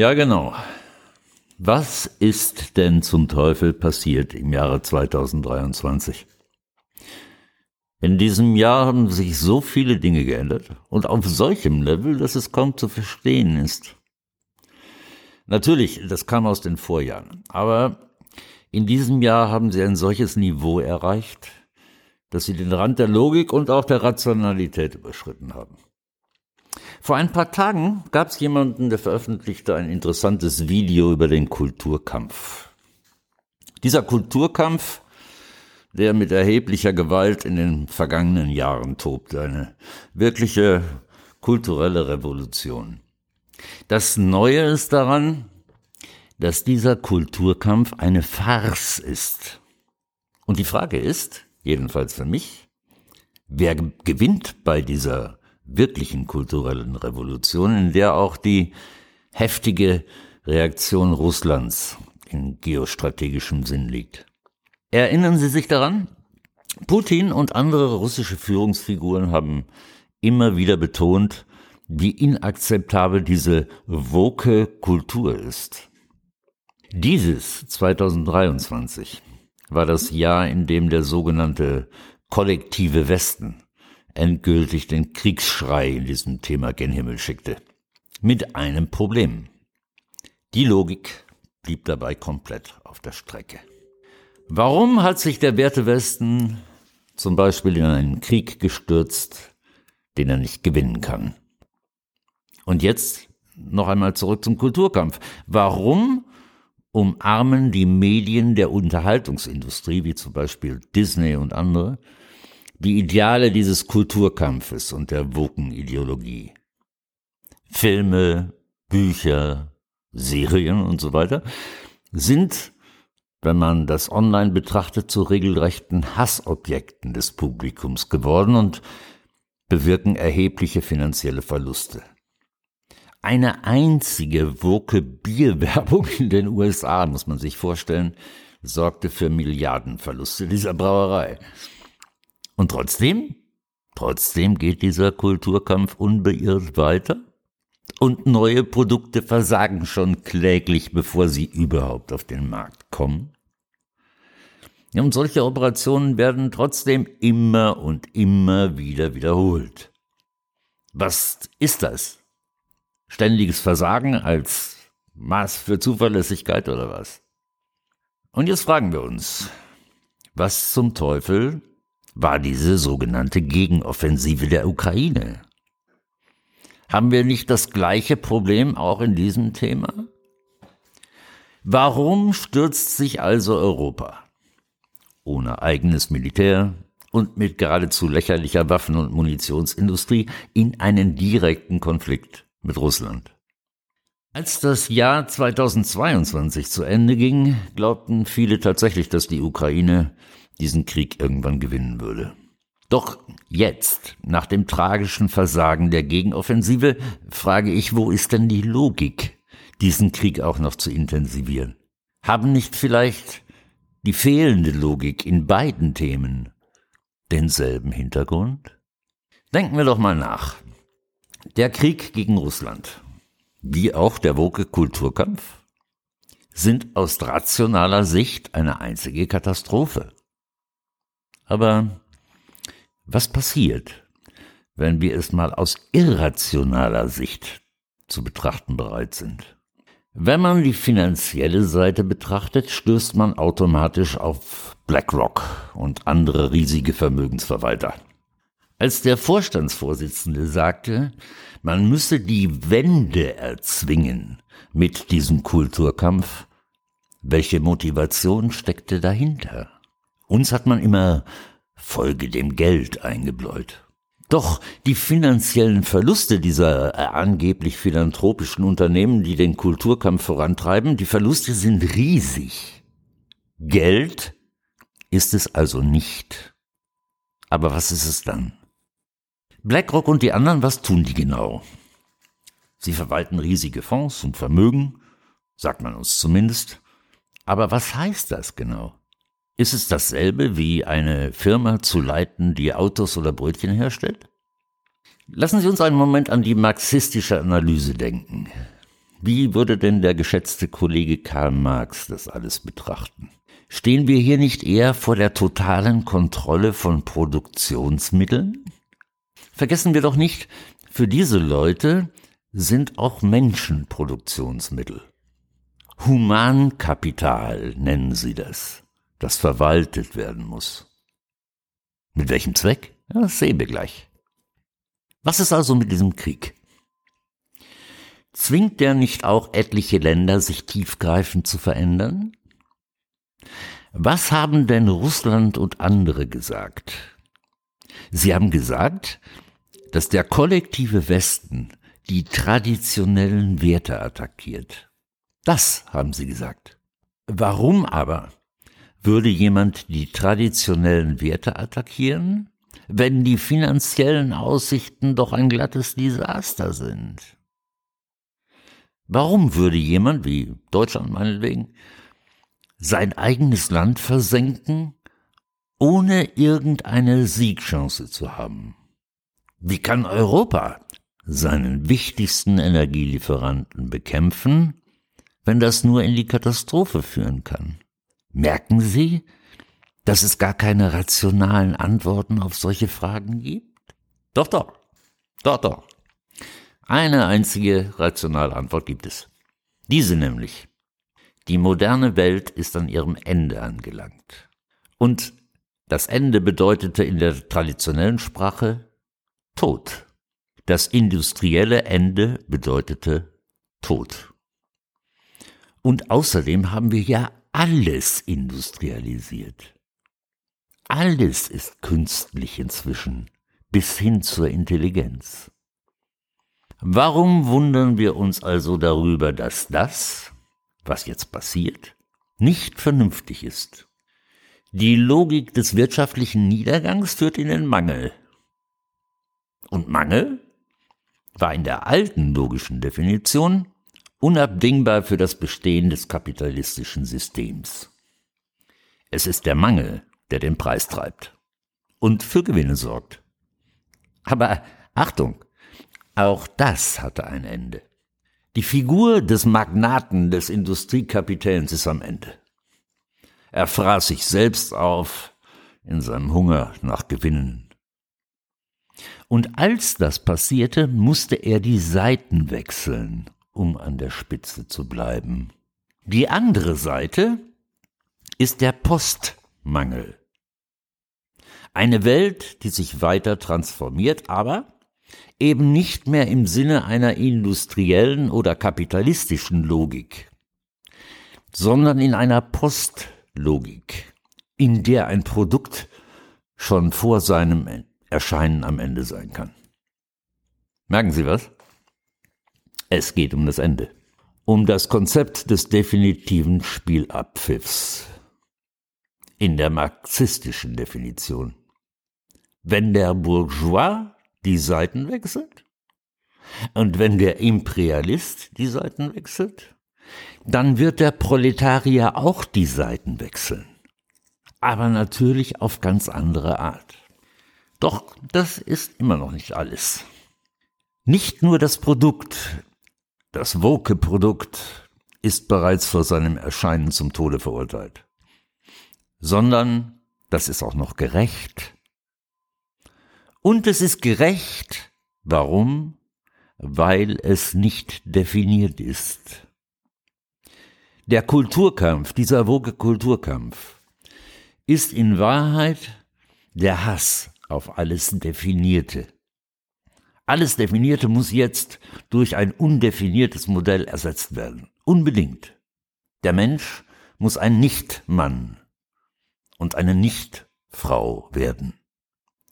Ja, genau. Was ist denn zum Teufel passiert im Jahre 2023? In diesem Jahr haben sich so viele Dinge geändert und auf solchem Level, dass es kaum zu verstehen ist. Natürlich, das kam aus den Vorjahren, aber in diesem Jahr haben sie ein solches Niveau erreicht, dass sie den Rand der Logik und auch der Rationalität überschritten haben. Vor ein paar Tagen gab es jemanden, der veröffentlichte ein interessantes Video über den Kulturkampf. Dieser Kulturkampf, der mit erheblicher Gewalt in den vergangenen Jahren tobte, eine wirkliche kulturelle Revolution. Das Neue ist daran, dass dieser Kulturkampf eine Farce ist. Und die Frage ist, jedenfalls für mich, wer gewinnt bei dieser wirklichen kulturellen Revolution, in der auch die heftige Reaktion Russlands in geostrategischem Sinn liegt. Erinnern Sie sich daran? Putin und andere russische Führungsfiguren haben immer wieder betont, wie inakzeptabel diese woke Kultur ist. Dieses 2023 war das Jahr, in dem der sogenannte kollektive Westen endgültig den Kriegsschrei in diesem Thema gen Himmel schickte. Mit einem Problem. Die Logik blieb dabei komplett auf der Strecke. Warum hat sich der Wertewesten zum Beispiel in einen Krieg gestürzt, den er nicht gewinnen kann? Und jetzt noch einmal zurück zum Kulturkampf. Warum umarmen die Medien der Unterhaltungsindustrie, wie zum Beispiel Disney und andere, die Ideale dieses Kulturkampfes und der Woken-Ideologie. Filme, Bücher, Serien und so weiter sind, wenn man das online betrachtet, zu regelrechten Hassobjekten des Publikums geworden und bewirken erhebliche finanzielle Verluste. Eine einzige Woke Bierwerbung in den USA, muss man sich vorstellen, sorgte für Milliardenverluste dieser Brauerei. Und trotzdem, trotzdem geht dieser Kulturkampf unbeirrt weiter und neue Produkte versagen schon kläglich, bevor sie überhaupt auf den Markt kommen. Ja, und solche Operationen werden trotzdem immer und immer wieder wiederholt. Was ist das? Ständiges Versagen als Maß für Zuverlässigkeit oder was? Und jetzt fragen wir uns, was zum Teufel war diese sogenannte Gegenoffensive der Ukraine. Haben wir nicht das gleiche Problem auch in diesem Thema? Warum stürzt sich also Europa? Ohne eigenes Militär und mit geradezu lächerlicher Waffen- und Munitionsindustrie in einen direkten Konflikt mit Russland. Als das Jahr 2022 zu Ende ging, glaubten viele tatsächlich, dass die Ukraine diesen Krieg irgendwann gewinnen würde. Doch jetzt, nach dem tragischen Versagen der Gegenoffensive, frage ich, wo ist denn die Logik, diesen Krieg auch noch zu intensivieren? Haben nicht vielleicht die fehlende Logik in beiden Themen denselben Hintergrund? Denken wir doch mal nach. Der Krieg gegen Russland, wie auch der woke Kulturkampf, sind aus rationaler Sicht eine einzige Katastrophe. Aber was passiert, wenn wir es mal aus irrationaler Sicht zu betrachten bereit sind? Wenn man die finanzielle Seite betrachtet, stößt man automatisch auf BlackRock und andere riesige Vermögensverwalter. Als der Vorstandsvorsitzende sagte, man müsse die Wende erzwingen mit diesem Kulturkampf, welche Motivation steckte dahinter? Uns hat man immer Folge dem Geld eingebläut. Doch die finanziellen Verluste dieser äh, angeblich philanthropischen Unternehmen, die den Kulturkampf vorantreiben, die Verluste sind riesig. Geld ist es also nicht. Aber was ist es dann? BlackRock und die anderen, was tun die genau? Sie verwalten riesige Fonds und Vermögen sagt man uns zumindest. Aber was heißt das genau? Ist es dasselbe wie eine Firma zu leiten, die Autos oder Brötchen herstellt? Lassen Sie uns einen Moment an die marxistische Analyse denken. Wie würde denn der geschätzte Kollege Karl Marx das alles betrachten? Stehen wir hier nicht eher vor der totalen Kontrolle von Produktionsmitteln? Vergessen wir doch nicht, für diese Leute sind auch Menschen Produktionsmittel. Humankapital nennen sie das, das verwaltet werden muss. Mit welchem Zweck? Ja, das sehen wir gleich. Was ist also mit diesem Krieg? Zwingt der nicht auch etliche Länder, sich tiefgreifend zu verändern? Was haben denn Russland und andere gesagt? Sie haben gesagt, dass der kollektive Westen die traditionellen Werte attackiert. Das haben sie gesagt. Warum aber würde jemand die traditionellen Werte attackieren, wenn die finanziellen Aussichten doch ein glattes Desaster sind? Warum würde jemand, wie Deutschland meinetwegen, sein eigenes Land versenken, ohne irgendeine Siegchance zu haben? Wie kann Europa seinen wichtigsten Energielieferanten bekämpfen, wenn das nur in die Katastrophe führen kann? Merken Sie, dass es gar keine rationalen Antworten auf solche Fragen gibt? Doch, doch, doch, doch. Eine einzige rationale Antwort gibt es. Diese nämlich. Die moderne Welt ist an ihrem Ende angelangt. Und das Ende bedeutete in der traditionellen Sprache Tod. Das industrielle Ende bedeutete Tod. Und außerdem haben wir ja alles industrialisiert. Alles ist künstlich inzwischen, bis hin zur Intelligenz. Warum wundern wir uns also darüber, dass das, was jetzt passiert, nicht vernünftig ist? Die Logik des wirtschaftlichen Niedergangs führt in den Mangel. Und Mangel war in der alten logischen Definition unabdingbar für das Bestehen des kapitalistischen Systems. Es ist der Mangel, der den Preis treibt und für Gewinne sorgt. Aber Achtung, auch das hatte ein Ende. Die Figur des Magnaten, des Industriekapitäns ist am Ende. Er fraß sich selbst auf in seinem Hunger nach Gewinnen. Und als das passierte, musste er die Seiten wechseln, um an der Spitze zu bleiben. Die andere Seite ist der Postmangel. Eine Welt, die sich weiter transformiert, aber eben nicht mehr im Sinne einer industriellen oder kapitalistischen Logik, sondern in einer Postlogik, in der ein Produkt schon vor seinem Erscheinen am Ende sein kann. Merken Sie was? Es geht um das Ende, um das Konzept des definitiven Spielabpfiffs in der marxistischen Definition. Wenn der Bourgeois die Seiten wechselt und wenn der Imperialist die Seiten wechselt, dann wird der Proletarier auch die Seiten wechseln. Aber natürlich auf ganz andere Art. Doch das ist immer noch nicht alles. Nicht nur das Produkt, das Woke-Produkt, ist bereits vor seinem Erscheinen zum Tode verurteilt, sondern das ist auch noch gerecht und es ist gerecht. Warum? Weil es nicht definiert ist. Der Kulturkampf, dieser woge Kulturkampf, ist in Wahrheit der Hass auf alles Definierte. Alles Definierte muss jetzt durch ein undefiniertes Modell ersetzt werden. Unbedingt. Der Mensch muss ein Nicht-Mann und eine Nicht-Frau werden.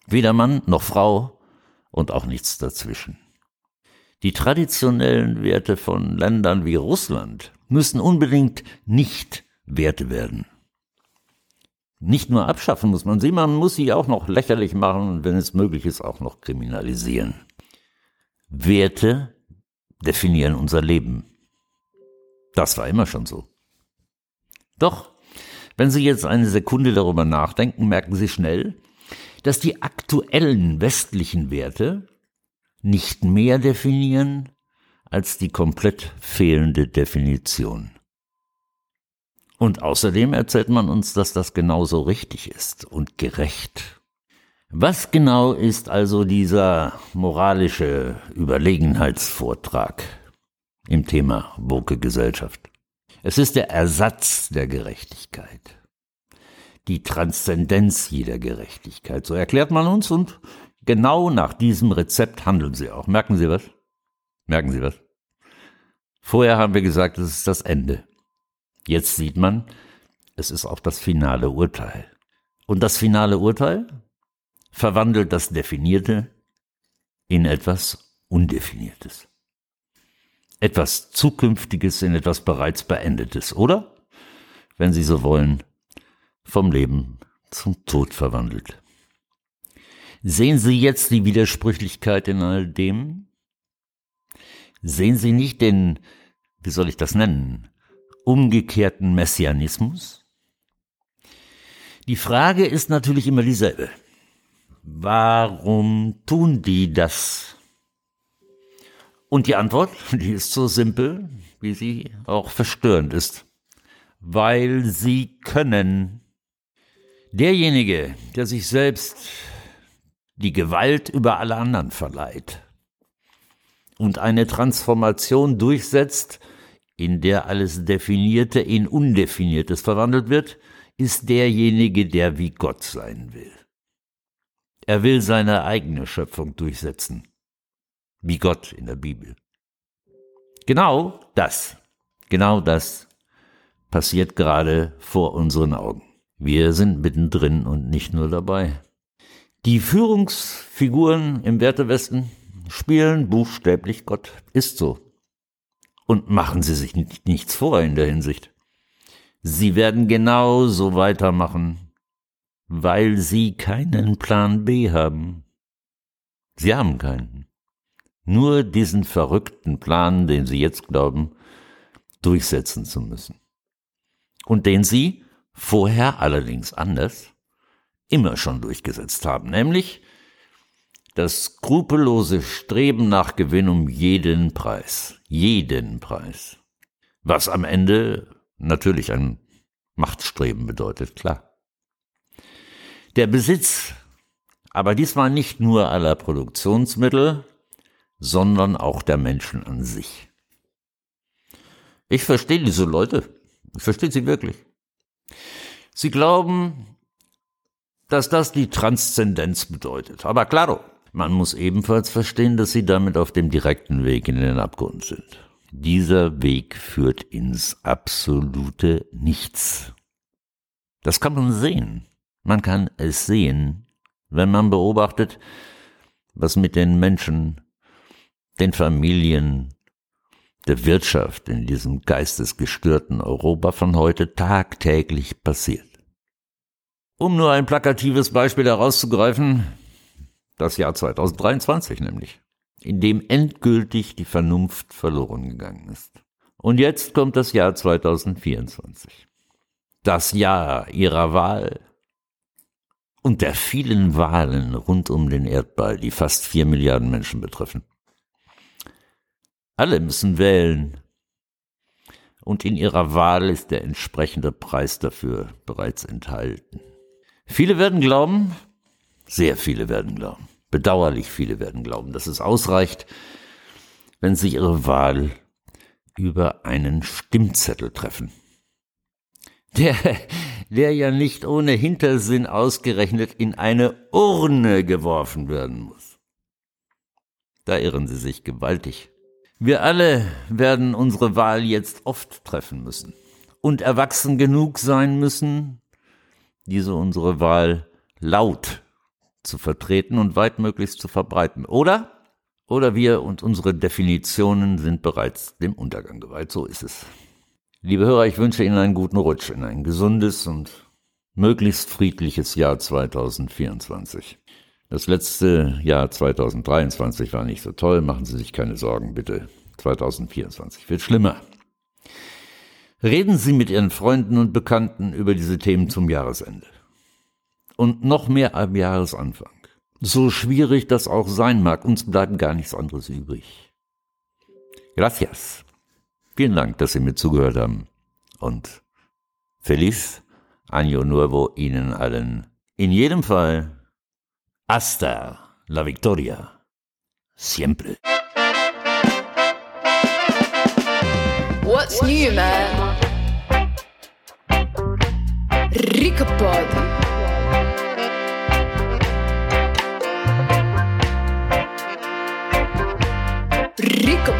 Weder Mann noch Frau und auch nichts dazwischen. Die traditionellen Werte von Ländern wie Russland müssen unbedingt nicht Werte werden. Nicht nur abschaffen muss man sie, man muss sie auch noch lächerlich machen und wenn es möglich ist, auch noch kriminalisieren. Werte definieren unser Leben. Das war immer schon so. Doch, wenn Sie jetzt eine Sekunde darüber nachdenken, merken Sie schnell, dass die aktuellen westlichen Werte nicht mehr definieren als die komplett fehlende Definition. Und außerdem erzählt man uns, dass das genauso richtig ist und gerecht. Was genau ist also dieser moralische Überlegenheitsvortrag im Thema Woke Gesellschaft? Es ist der Ersatz der Gerechtigkeit. Die Transzendenz jeder Gerechtigkeit. So erklärt man uns und genau nach diesem Rezept handeln sie auch. Merken Sie was? Merken Sie was? Vorher haben wir gesagt, es ist das Ende. Jetzt sieht man, es ist auch das finale Urteil. Und das finale Urteil verwandelt das Definierte in etwas Undefiniertes. Etwas Zukünftiges in etwas bereits Beendetes, oder? Wenn Sie so wollen, vom Leben zum Tod verwandelt. Sehen Sie jetzt die Widersprüchlichkeit in all dem? Sehen Sie nicht den, wie soll ich das nennen, umgekehrten Messianismus? Die Frage ist natürlich immer dieselbe. Warum tun die das? Und die Antwort, die ist so simpel, wie sie auch verstörend ist. Weil sie können. Derjenige, der sich selbst die Gewalt über alle anderen verleiht und eine Transformation durchsetzt, in der alles Definierte in Undefiniertes verwandelt wird, ist derjenige, der wie Gott sein will. Er will seine eigene Schöpfung durchsetzen, wie Gott in der Bibel. Genau das, genau das passiert gerade vor unseren Augen. Wir sind mittendrin und nicht nur dabei. Die Führungsfiguren im Wertewesten spielen buchstäblich Gott, ist so. Und machen Sie sich nichts vor in der Hinsicht. Sie werden genau so weitermachen, weil Sie keinen Plan B haben. Sie haben keinen. Nur diesen verrückten Plan, den Sie jetzt glauben, durchsetzen zu müssen. Und den Sie, vorher allerdings anders, immer schon durchgesetzt haben, nämlich das skrupellose Streben nach Gewinn um jeden Preis, jeden Preis. Was am Ende natürlich ein Machtstreben bedeutet, klar. Der Besitz, aber diesmal nicht nur aller Produktionsmittel, sondern auch der Menschen an sich. Ich verstehe diese Leute. Ich verstehe sie wirklich. Sie glauben, dass das die Transzendenz bedeutet. Aber klaro, man muss ebenfalls verstehen, dass sie damit auf dem direkten Weg in den Abgrund sind. Dieser Weg führt ins absolute Nichts. Das kann man sehen. Man kann es sehen, wenn man beobachtet, was mit den Menschen, den Familien, der Wirtschaft in diesem geistesgestörten Europa von heute tagtäglich passiert. Um nur ein plakatives Beispiel herauszugreifen, das Jahr 2023 nämlich, in dem endgültig die Vernunft verloren gegangen ist. Und jetzt kommt das Jahr 2024. Das Jahr ihrer Wahl und der vielen Wahlen rund um den Erdball, die fast vier Milliarden Menschen betreffen. Alle müssen wählen. Und in ihrer Wahl ist der entsprechende Preis dafür bereits enthalten. Viele werden glauben, sehr viele werden glauben, bedauerlich viele werden glauben, dass es ausreicht, wenn sie ihre Wahl über einen Stimmzettel treffen. Der, der ja nicht ohne Hintersinn ausgerechnet in eine Urne geworfen werden muss. Da irren sie sich gewaltig. Wir alle werden unsere Wahl jetzt oft treffen müssen und erwachsen genug sein müssen, diese unsere Wahl laut zu vertreten und weitmöglichst zu verbreiten. Oder? Oder wir und unsere Definitionen sind bereits dem Untergang geweiht. So ist es. Liebe Hörer, ich wünsche Ihnen einen guten Rutsch in ein gesundes und möglichst friedliches Jahr 2024. Das letzte Jahr 2023 war nicht so toll. Machen Sie sich keine Sorgen, bitte. 2024 wird schlimmer. Reden Sie mit Ihren Freunden und Bekannten über diese Themen zum Jahresende. Und noch mehr am Jahresanfang. So schwierig das auch sein mag, uns bleibt gar nichts anderes übrig. Gracias. Vielen Dank, dass Sie mir zugehört haben. Und Feliz Año Nuevo Ihnen allen. In jedem Fall, hasta la victoria. Siempre. What's new, man? Ricopod. Rico